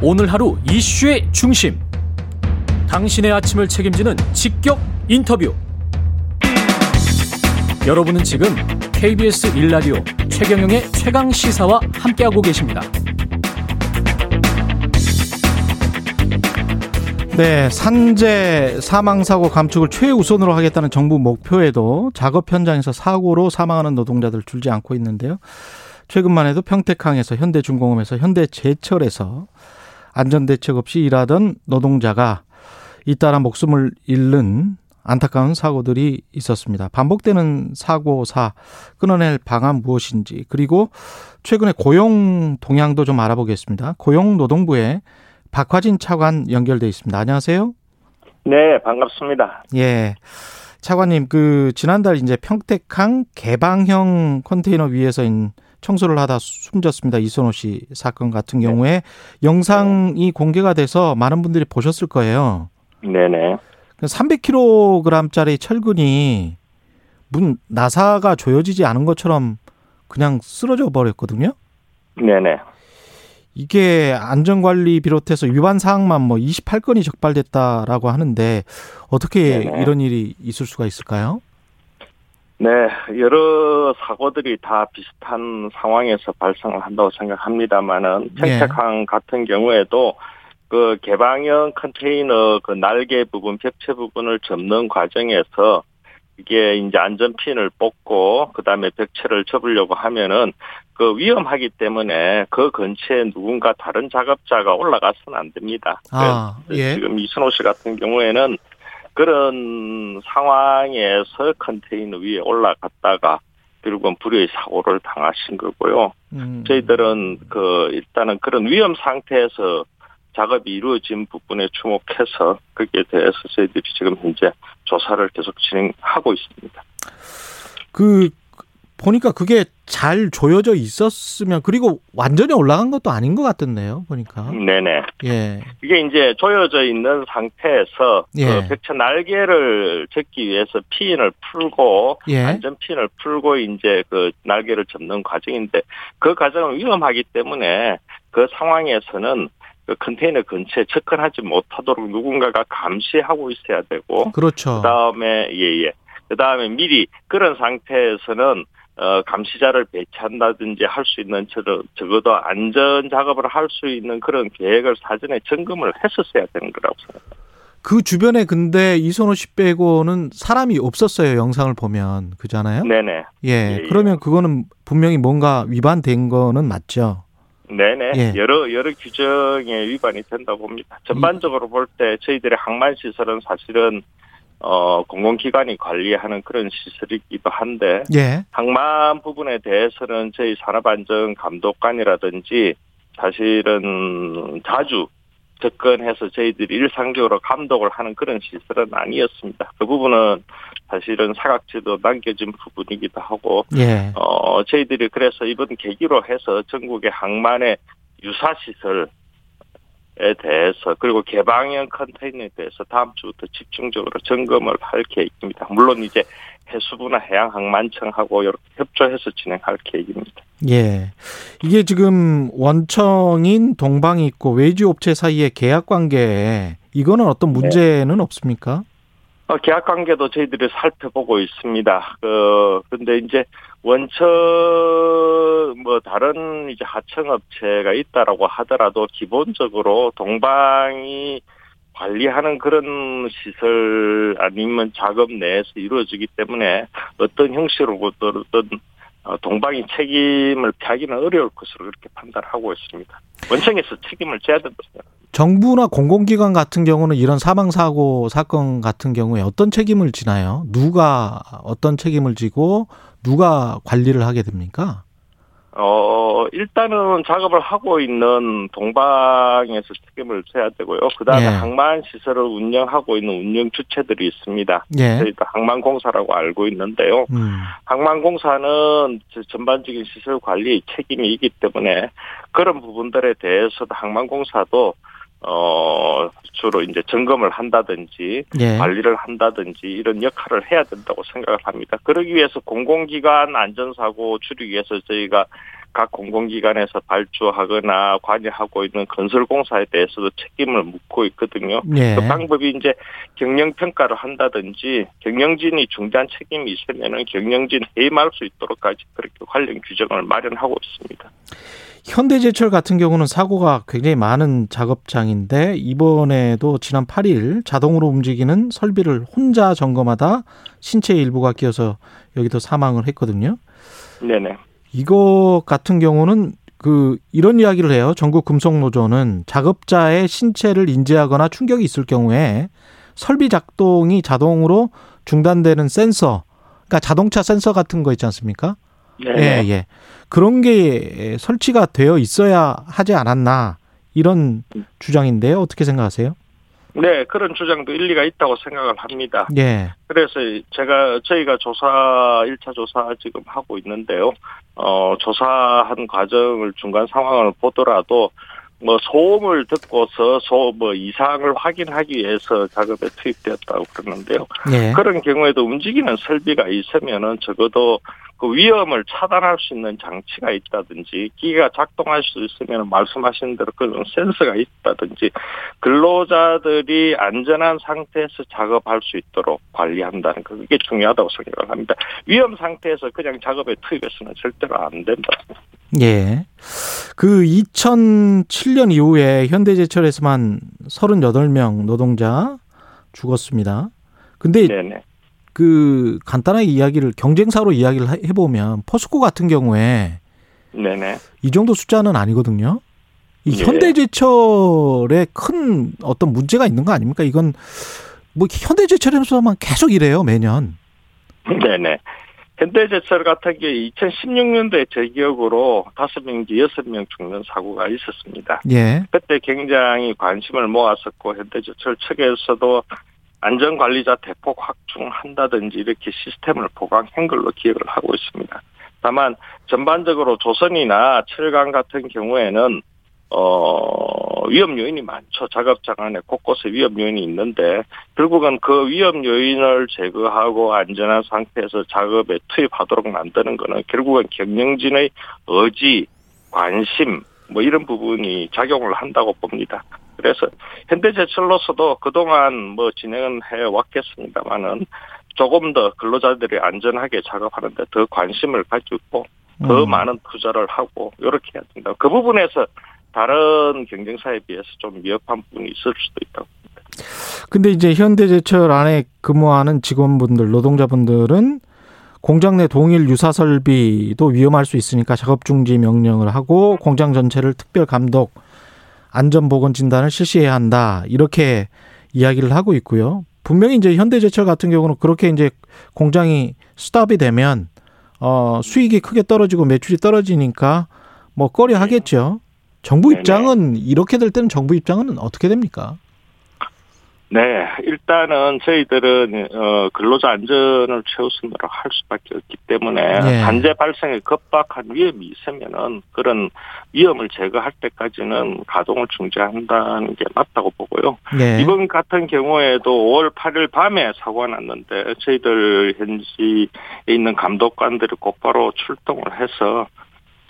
오늘 하루 이슈의 중심. 당신의 아침을 책임지는 직격 인터뷰. 여러분은 지금 KBS 일라디오 최경영의 최강 시사와 함께하고 계십니다. 네, 산재 사망 사고 감축을 최우선으로 하겠다는 정부 목표에도 작업 현장에서 사고로 사망하는 노동자들 줄지 않고 있는데요. 최근만 해도 평택항에서 현대중공업에서 현대제철에서 안전대책 없이 일하던 노동자가 잇따라 목숨을 잃는 안타까운 사고들이 있었습니다. 반복되는 사고사 끊어낼 방안 무엇인지 그리고 최근에 고용 동향도 좀 알아보겠습니다. 고용노동부에 박화진 차관 연결돼 있습니다. 안녕하세요. 네, 반갑습니다. 예. 차관님, 그, 지난달 이제 평택항 개방형 컨테이너 위에서 청소를 하다 숨졌습니다. 이선호 씨 사건 같은 경우에 네. 영상이 공개가 돼서 많은 분들이 보셨을 거예요. 네네. 300kg짜리 그 철근이 문 나사가 조여지지 않은 것처럼 그냥 쓰러져 버렸거든요. 네네. 이게 안전관리 비롯해서 위반 사항만 뭐 28건이 적발됐다라고 하는데 어떻게 네네. 이런 일이 있을 수가 있을까요? 네, 여러 사고들이 다 비슷한 상황에서 발생을 한다고 생각합니다만은 평택항 예. 같은 경우에도 그 개방형 컨테이너 그 날개 부분, 벽체 부분을 접는 과정에서 이게 이제 안전핀을 뽑고 그다음에 벽체를 접으려고 하면은 그 위험하기 때문에 그 근처에 누군가 다른 작업자가 올라가서는 안 됩니다. 아, 예. 지금 이순호 씨 같은 경우에는 그런 상황에서 컨테이너 위에 올라갔다가 결국은 불의 사고를 당하신 거고요. 음. 저희들은 그 일단은 그런 위험 상태에서 작업이 이루어진 부분에 주목해서 거기에 대해서 저희들이 지금 현재 조사를 계속 진행하고 있습니다. 그 보니까 그게 잘 조여져 있었으면 그리고 완전히 올라간 것도 아닌 것 같던데요 보니까. 네네. 예. 이게 이제 조여져 있는 상태에서 그 예. 그 백천 날개를 접기 위해서 피인을 풀고 예. 안전 피인을 풀고 이제 그 날개를 접는 과정인데 그 과정은 위험하기 때문에 그 상황에서는 그 컨테이너 근처에 접근하지 못하도록 누군가가 감시하고 있어야 되고 그렇죠. 그다음에 예예. 그다음에 미리 그런 상태에서는 어, 감시자를 배치한다든지 할 수 있는 적어도 안전 작업을 할 수 있는 그런 계획을 사전에 점검을 했었어야 되는 거라고 생각합니다. 그 주변에 근데 이선호 씨 빼고는 사람이 없었어요. 영상을 보면 그잖아요. 네네. 예, 예, 예. 그러면 그거는 분명히 뭔가 위반된 거는 맞죠. 네네. 예. 여러 여러 규정에 위반이 된다 고 봅니다. 전반적으로 볼 때 저희들의 항만 시설은 사실은 어, 공공기관이 관리하는 그런 시설이기도 한데, 예. 항만 부분에 대해서는 저희 산업안전감독관이라든지 사실은 자주 접근해서 저희들이 일상적으로 감독을 하는 그런 시설은 아니었습니다. 그 부분은 사실은 사각지도 남겨진 부분이기도 하고, 예. 어, 저희들이 그래서 이번 계기로 해서 전국의 항만의 유사시설, 에 대해서 그리고 개방형 컨테이너에 대해서 다음 주부터 집중적으로 점검을 할 계획입니다. 물론 이제 해수부나 해양항만청하고 이렇게 협조해서 진행할 계획입니다. 예. 이게 지금 원청인 동방이 있고 외주 업체 사이의 계약 관계에 이거는 어떤 네. 문제는 네. 없습니까? 어, 계약 관계도 저희들이 살펴보고 있습니다. 그, 근데 이제 원천, 뭐, 다른 이제 하청 업체가 있다라고 하더라도 기본적으로 동방이 관리하는 그런 시설 아니면 작업 내에서 이루어지기 때문에 어떤 형식으로든 어, 동방이 책임을 피하기는 어려울 것으로 그렇게 판단하고 있습니다. 원청에서 책임을 져야 된다고 생각합니다. 정부나 공공기관 같은 경우는 이런 사망 사고 사건 같은 경우에 어떤 책임을 지나요? 누가 어떤 책임을 지고 누가 관리를 하게 됩니까? 어, 일단은 작업을 하고 있는 동방에서 책임을 져야 되고요. 그 다음에 예. 항만 시설을 운영하고 있는 운영 주체들이 있습니다. 예. 저희도 항만공사라고 알고 있는데요. 음. 항만공사는 전반적인 시설 관리 책임이 있기 때문에 그런 부분들에 대해서도 항만공사도 어, 주로 이제 점검을 한다든지, 예. 관리를 한다든지, 이런 역할을 해야 된다고 생각을 합니다. 그러기 위해서 공공기관 안전사고 줄이기 위해서 저희가 각 공공기관에서 발주하거나 관여하고 있는 건설공사에 대해서도 책임을 묻고 있거든요. 예. 그 방법이 이제 경영 평가를 한다든지 경영진이 중대한 책임이 있으면은 경영진 해임할 수 있도록까지 그렇게 관련 규정을 마련하고 있습니다. 현대제철 같은 경우는 사고가 굉장히 많은 작업장인데 이번에도 지난 8일 자동으로 움직이는 설비를 혼자 점검하다 신체 일부가 끼어서 여기도 사망을 했거든요. 네네. 이거 같은 경우는 그 이런 이야기를 해요. 전국 금속 노조는 작업자의 신체를 인지하거나 충격이 있을 경우에 설비 작동이 자동으로 중단되는 센서, 그러니까 자동차 센서 같은 거 있지 않습니까? 네. 예, 예. 그런 게 설치가 되어 있어야 하지 않았나 이런 주장인데요. 어떻게 생각하세요? 네, 그런 주장도 일리가 있다고 생각을 합니다. 예. 그래서 제가 저희가 조사 1차 조사 지금 하고 있는데요. 어, 조사한 과정을 중간 상황을 보더라도 뭐 소음을 듣고서 소 뭐 이상을 확인하기 위해서 작업에 투입되었다고 그러는데요. 예. 그런 경우에도 움직이는 설비가 있으면은 적어도 그 위험을 차단할 수 있는 장치가 있다든지 기계가 작동할 수 있으면 말씀하신 대로 그런 센서가 있다든지 근로자들이 안전한 상태에서 작업할 수 있도록 관리한다는 거 그게 중요하다고 생각을 합니다. 위험 상태에서 그냥 작업에 투입해서는 절대로 안 된다. 예. 그 2007년 이후에 현대제철에서만 38명 노동자 죽었습니다. 근데 네네. 그 간단하게 이야기를 경쟁사로 이야기를 해- 해보면 포스코 같은 경우에 네네. 이 정도 숫자는 아니거든요. 이 예. 현대제철에 큰 어떤 문제가 있는 거 아닙니까? 이건 뭐 현대제철에서만 계속 이래요 매년. 네네. 현대제철 같은 게 2016년도에 제 기억으로 다섯 명인지 여섯 명 죽는 사고가 있었습니다. 예. 그때 굉장히 관심을 모았었고 현대제철 측에서도 안전관리자 대폭 확충한다든지 이렇게 시스템을 보강한 걸로 기억을 하고 있습니다. 다만 전반적으로 조선이나 철강 같은 경우에는 어 위험 요인이 많죠. 작업장 안에 곳곳에 위험 요인이 있는데 결국은 그 위험 요인을 제거하고 안전한 상태에서 작업에 투입하도록 만드는 거는 결국은 경영진의 의지, 관심 뭐 이런 부분이 작용을 한다고 봅니다. 그래서 현대제철로서도 그동안 뭐 진행은 해 왔겠습니다만은 조금 더 근로자들이 안전하게 작업하는데 더 관심을 가지고 더 음. 많은 투자를 하고 이렇게 해야 된다. 그 부분에서 다른 경쟁사에 비해서 좀 미흡한 부분이 있을 수도 있다고. 근데 이제 현대제철 안에 근무하는 직원분들, 노동자분들은 공장 내 동일 유사 설비도 위험할 수 있으니까 작업 중지 명령을 하고 공장 전체를 특별 감독 안전 보건 진단을 실시해야 한다. 이렇게 이야기를 하고 있고요. 분명히 이제 현대제철 같은 경우는 그렇게 이제 공장이 스탑이 되면 어 수익이 크게 떨어지고 매출이 떨어지니까 뭐 꺼려 하겠죠. 정부 네네. 입장은 이렇게 될 때는 정부 입장은 어떻게 됩니까? 네, 일단은 저희들은 어 근로자 안전을 최우선으로 할 수밖에 없기 때문에 예. 관제 발생에 급박한 위험이 있으면은 그런 위험을 제거할 때까지는 가동을 중지한다는 게 맞다고 보고요. 네. 이번 같은 경우에도 5월 8일 밤에 사고가 났는데 저희들 현지에 있는 감독관들이 곧바로 출동을 해서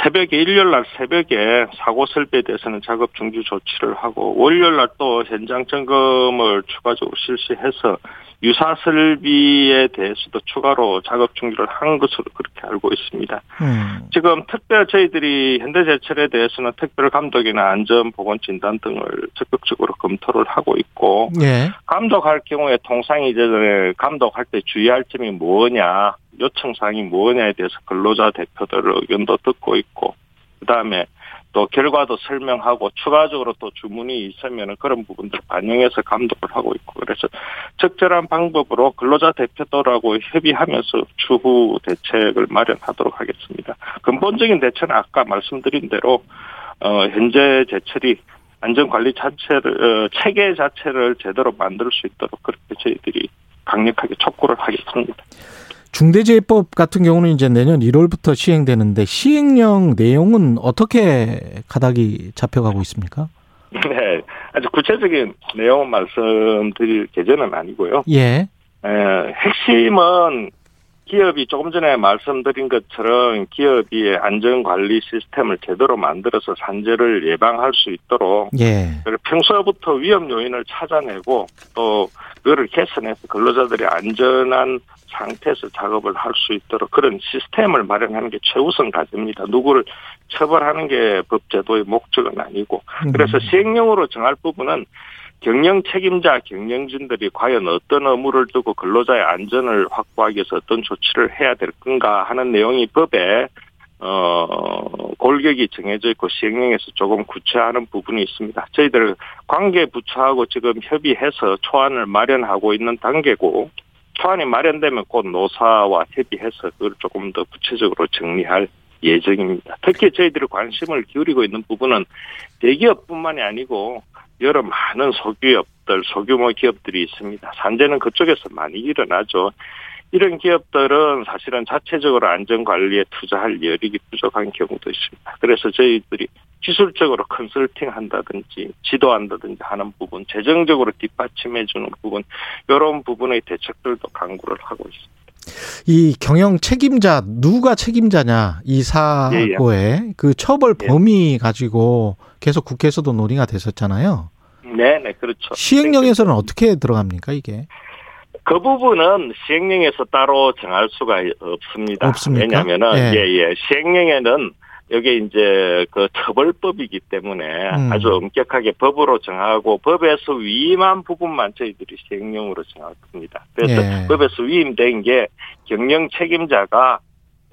새벽에 일요일 날 새벽에 사고 설비에 대해서는 작업 중지 조치를 하고 월요일 날 또 현장 점검을 추가적으로 실시해서 유사 설비에 대해서도 추가로 작업 중지를 한 것으로 그렇게 알고 있습니다. 음. 지금 특별 저희들이 현대제철에 대해서는 특별 감독이나 안전 보건 진단 등을 적극적으로 검토를 하고 있고 예. 감독할 경우에 통상 이제 감독할 때 주의할 점이 뭐냐 요청 사항이 뭐냐에 대해서 근로자 대표들 의견도 듣고 있고 그다음에 또 결과도 설명하고 추가적으로 또 주문이 있으면 그런 부분들 반영해서 감독을 하고 있고 그래서 적절한 방법으로 근로자 대표들하고 협의하면서 추후 대책을 마련하도록 하겠습니다. 근본적인 대책은 아까 말씀드린 대로 어 현재 제철이 안전관리 자체를 어, 체계 자체를 제대로 만들 수 있도록 그렇게 저희들이 강력하게 촉구를 하겠습니다. 중대재해법 같은 경우는 이제 내년 1월부터 시행되는데 시행령 내용은 어떻게 가닥이 잡혀가고 있습니까? 네, 아주 구체적인 내용은 말씀드릴 계제는 아니고요. 예. 에, 핵심은 기업이 조금 전에 말씀드린 것처럼 기업이 안전관리 시스템을 제대로 만들어서 산재를 예방할 수 있도록 예. 평소부터 위험 요인을 찾아내고 또 그거를 개선해서 근로자들이 안전한 상태에서 작업을 할 수 있도록 그런 시스템을 마련하는 게 최우선 과제입니다. 누구를 처벌하는 게 법제도의 목적은 아니고 그래서 시행령으로 정할 부분은 경영 책임자 경영진들이 과연 어떤 의무를 두고 근로자의 안전을 확보하기 위해서 어떤 조치를 해야 될 건가 하는 내용이 법에 어 골격이 정해져 있고 시행령에서 조금 구체화하는 부분이 있습니다. 저희들 관계 부처하고 지금 협의해서 초안을 마련하고 있는 단계고 초안이 마련되면 곧 노사와 협의해서 그걸 조금 더 구체적으로 정리할 예정입니다. 특히 저희들이 관심을 기울이고 있는 부분은 대기업뿐만이 아니고 여러 많은 소기업들, 소규모 기업들이 있습니다. 산재는 그쪽에서 많이 일어나죠. 이런 기업들은 사실은 자체적으로 안전관리에 투자할 여력이 부족한 경우도 있습니다. 그래서 저희들이 기술적으로 컨설팅 한다든지 지도한다든지 하는 부분, 재정적으로 뒷받침해주는 부분, 이런 부분의 대책들도 강구를 하고 있습니다. 이 경영 책임자 누가 책임자냐 이 사고에 예, 예. 그 처벌 예. 범위 예. 가지고 계속 국회에서도 논의가 됐었잖아요. 네, 네, 그렇죠. 시행령에서는 네, 어떻게 들어갑니까 이게? 그 부분은 시행령에서 따로 정할 수가 없습니다. 없습니까? 왜냐하면은 예, 예, 예. 시행령에는 여기 이제 그 처벌법이기 때문에 음. 아주 엄격하게 법으로 정하고 법에서 위임한 부분만 저희들이 시행령으로 정할 겁니다. 그래서 예. 법에서 위임된 게 경영 책임자가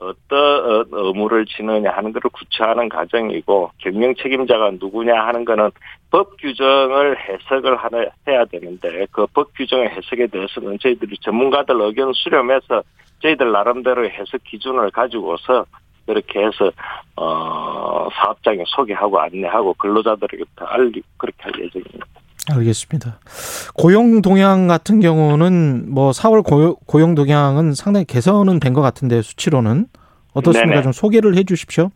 어떤 의무를 지느냐 하는 것을 구체화하는 과정이고 경영 책임자가 누구냐 하는 거는 법 규정을 해석을 하나 해야 되는데 그 법 규정의 해석에 대해서는 저희들이 전문가들 의견 수렴해서 저희들 나름대로 해석 기준을 가지고서 그렇게 해서 어 사업장에 소개하고 안내하고 근로자들에게부터 알리고 그렇게 할 예정입니다. 알겠습니다. 고용 동향 같은 경우는 뭐 4월 고용 동향은 상당히 개선은 된 것 같은데 수치로는 어떻습니까? 네네. 좀 소개를 해 주십시오.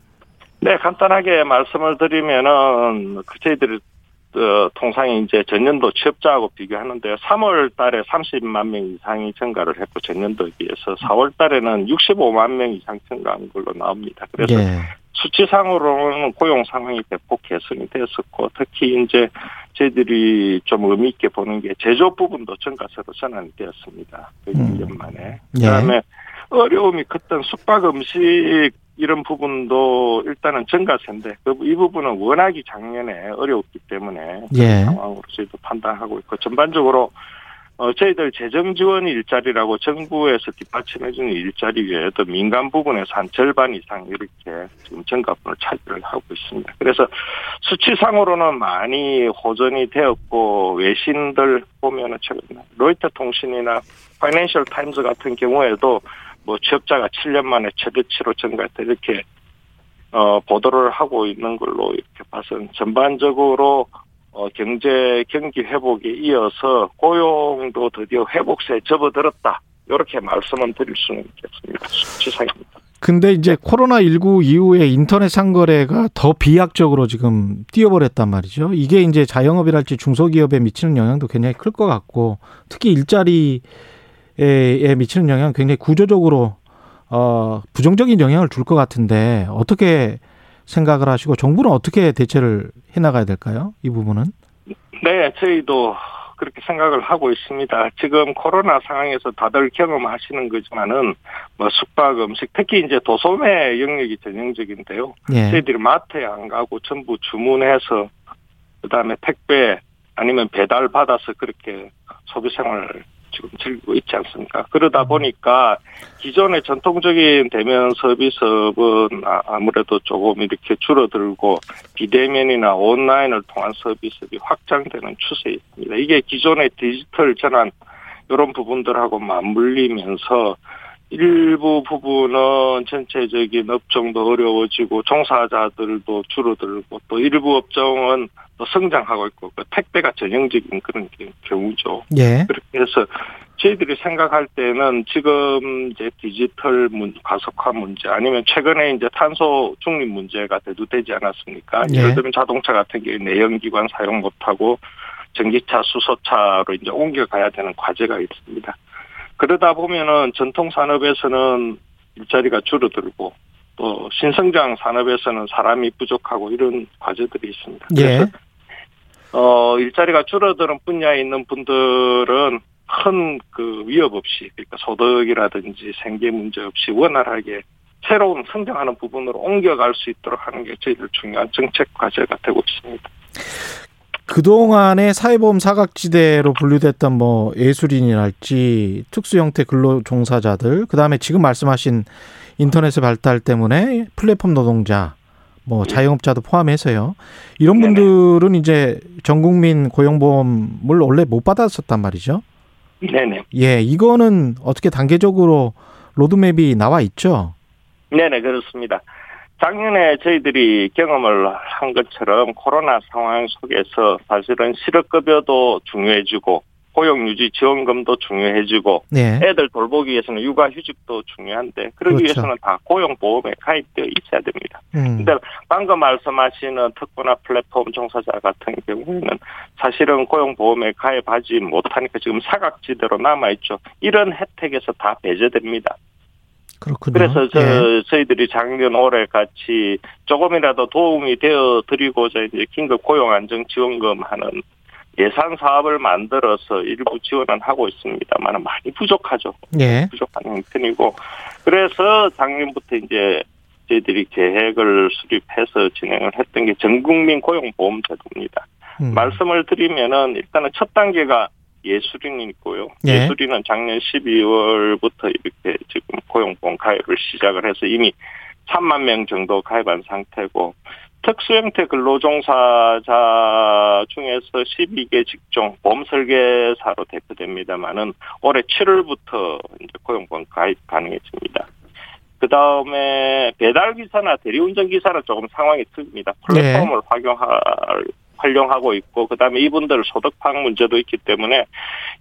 네, 간단하게 말씀을 드리면은 그 저희들이 어, 통상이 이제 전년도 취업자하고 비교하는데요. 3월 달에 30만 명 이상이 증가를 했고 전년도에 비해서 4월 달에는 65만 명 이상 증가한 걸로 나옵니다. 그래서 예. 수치상으로는 고용 상황이 대폭 개선이 됐었고 특히 이제 저희들이 좀 의미 있게 보는 게 제조 부분도 증가세로 전환이 되었습니다. 그 1년 음. 만에. 그다음에 예. 어려움이 컸던 숙박 음식 이런 부분도 일단은 증가세인데 그이 부분은 워낙이 작년에 어려웠기 때문에 예. 상황으로 저희도 판단하고 있고 전반적으로 어, 저희들 재정 지원 일자리라고 정부에서 뒷받침해주는 일자리 외에도 민간 부분에서 한 절반 이상 이렇게 지금 증가분을 차지를 하고 있습니다. 그래서 수치상으로는 많이 호전이 되었고 외신들 보면은 최근 로이터 통신이나 파이낸셜 타임즈 같은 경우에도 뭐 취업자가 7년 만에 최대치로 증가했다 이렇게 어 보도를 하고 있는 걸로 이렇게 봐서 전반적으로 어 경제 경기 회복에 이어서 고용도 드디어 회복세에 접어들었다. 이렇게 말씀은 드릴 수는 있겠습니다. 수치상입니다. 근데 이제 코로나 19 이후에 인터넷 상거래가 더 비약적으로 지금 뛰어버렸단 말이죠. 이게 이제 자영업이랄지 중소기업에 미치는 영향도 굉장히 클 것 같고 특히 일자리 에 미치는 영향은 굉장히 구조적으로 어 부정적인 영향을 줄 것 같은데 어떻게 생각을 하시고 정부는 어떻게 대처를 해 나가야 될까요? 이 부분은? 네, 저희도 그렇게 생각을 하고 있습니다. 지금 코로나 상황에서 다들 경험하시는 거지만은 뭐 숙박 음식 특히 이제 도소매 영역이 전형적인데요. 예. 저희들이 마트에 안 가고 전부 주문해서 그다음에 택배 아니면 배달 받아서 그렇게 소비 생활 지금 즐기고 있지 않습니까? 그러다 음. 보니까 기존의 전통적인 대면 서비스업은 아, 아무래도 조금 이렇게 줄어들고 비대면이나 온라인을 통한 서비스업이 확장되는 추세에 있습니다. 이게 기존의 디지털 전환 이런 부분들하고 맞물리면서 일부 부분은 전체적인 업종도 어려워지고 종사자들도 줄어들고 또 일부 업종은 또 성장하고 있고 그 택배가 전형적인 그런 경우죠. 예. 그렇게 해서 저희들이 생각할 때는 지금 이제 디지털 문, 가속화 문제 아니면 최근에 이제 탄소 중립 문제가 대두되지 않았습니까? 예. 예를 들면 자동차 같은 경우 내연기관 사용 못하고 전기차, 수소차로 이제 옮겨가야 되는 과제가 있습니다. 그러다 보면은 전통 산업에서는 일자리가 줄어들고 또 신성장 산업에서는 사람이 부족하고 이런 과제들이 있습니다. 예. 그래서 어 일자리가 줄어드는 분야에 있는 분들은 큰 그 위협 없이 그러니까 소득이라든지 생계 문제 없이 원활하게 새로운 성장하는 부분으로 옮겨갈 수 있도록 하는 게 저희들 중요한 정책 과제가 되고 있습니다. 그동안의 사회보험 사각지대로 분류됐던 뭐 예술인이랄지 특수 형태 근로 종사자들, 그다음에 지금 말씀하신 인터넷의 발달 때문에 플랫폼 노동자, 뭐 자영업자도 포함해서요. 이런. 분들은 이제 전 국민 고용보험을 원래 못 받았었단 말이죠. 네네. 예, 이거는 어떻게 단계적으로 로드맵이 나와 있죠? 네네, 그렇습니다. 작년에 저희들이 경험을 한 것처럼 코로나 상황 속에서 사실은 실업급여도 중요해지고 고용 유지 지원금도 중요해지고 네. 애들 돌보기 위해서는 육아 휴직도 중요한데 그러기 그렇죠. 위해서는 다 고용 보험에 가입되어 있어야 됩니다. 음. 근데 방금 말씀하시는 특구나 플랫폼 종사자 같은 경우에는 사실은 고용 보험에 가입하지 못하니까 지금 사각지대로 남아 있죠. 이런 혜택에서 다 배제됩니다. 그렇군요. 그래서 저, 예. 저희들이 작년 올해 같이 조금이라도 도움이 되어 드리고자 이제 긴급 고용 안정 지원금 하는 예산 사업을 만들어서 일부 지원은 하고 있습니다만 많이 부족하죠. 예. 부족한 형편이고 그래서 작년부터 이제 저희들이 계획을 수립해서 진행을 했던 게 전국민 고용보험 제도입니다. 음. 말씀을 드리면은 일단은 첫 단계가 예술인이 있고요. 예. 예. 술인은 작년 12월부터 이렇게 지금 고용보험 가입을 시작을 해서 이미 3만 명 정도 가입한 상태고 특수 형태 근로종사자 중에서 12개 직종 보험 설계사로 대표됩니다만은 올해 7월부터 이제 고용보험 가입 가능해집니다. 그 다음에 배달 기사나 대리운전 기사는 조금 상황이 틀립니다. 플랫폼을 활용할 활용하고 있고 그다음에 이분들 소득파악 문제도 있기 때문에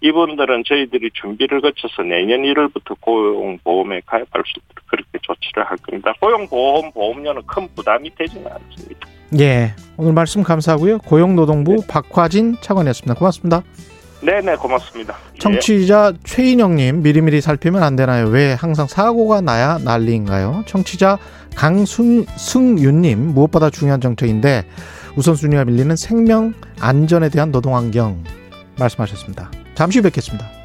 이분들은 저희들이 준비를 거쳐서 내년 1월부터 고용보험에 가입할 수 있도록 그렇게 조치를 할 겁니다. 고용보험 보험료는 큰 부담이 되지는 않습니다. 예. 오늘 말씀 감사하고요. 고용노동부 네. 박화진 차관이었습니다. 고맙습니다. 네네 고맙습니다. 예. 청취자 최인영님 미리미리 살피면 안 되나요? 왜 항상 사고가 나야 난리인가요? 청취자 강승윤님 무엇보다 중요한 정책인데 우선순위가 밀리는 생명 안전에 대한 노동 환경 말씀하셨습니다. 잠시 후 뵙겠습니다.